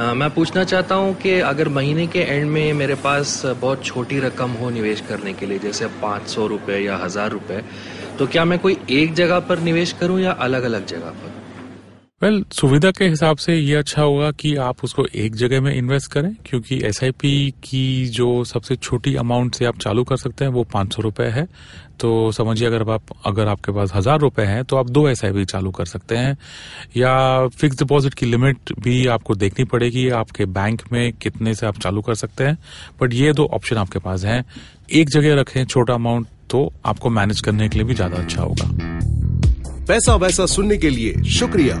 अ, मैं पूछना चाहता हूँ कि अगर महीने के एंड में मेरे पास बहुत छोटी रकम हो निवेश करने के लिए जैसे पाँच सौ रुपये या हज़ार रुपये तो क्या मैं कोई एक जगह पर निवेश करूँ या अलग अलग जगह पर? वेल well, सुविधा के हिसाब से ये अच्छा होगा कि आप उसको एक जगह में इन्वेस्ट करें क्योंकि एसआईपी की जो सबसे छोटी अमाउंट से आप चालू कर सकते हैं वो पाँच सौ रुपये है। तो समझिए अगर आप अगर आपके पास हज़ार रुपए हैं तो आप दो एसआईपी चालू कर सकते हैं। या फिक्स डिपॉजिट की लिमिट भी आपको देखनी पड़ेगी आपके बैंक में कितने से आप चालू कर सकते हैं। बट ये दो ऑप्शन आपके पास हैं। एक जगह रखें छोटा अमाउंट तो आपको मैनेज करने के लिए भी ज़्यादा अच्छा होगा। पैसा वैसा सुनने के लिए शुक्रिया।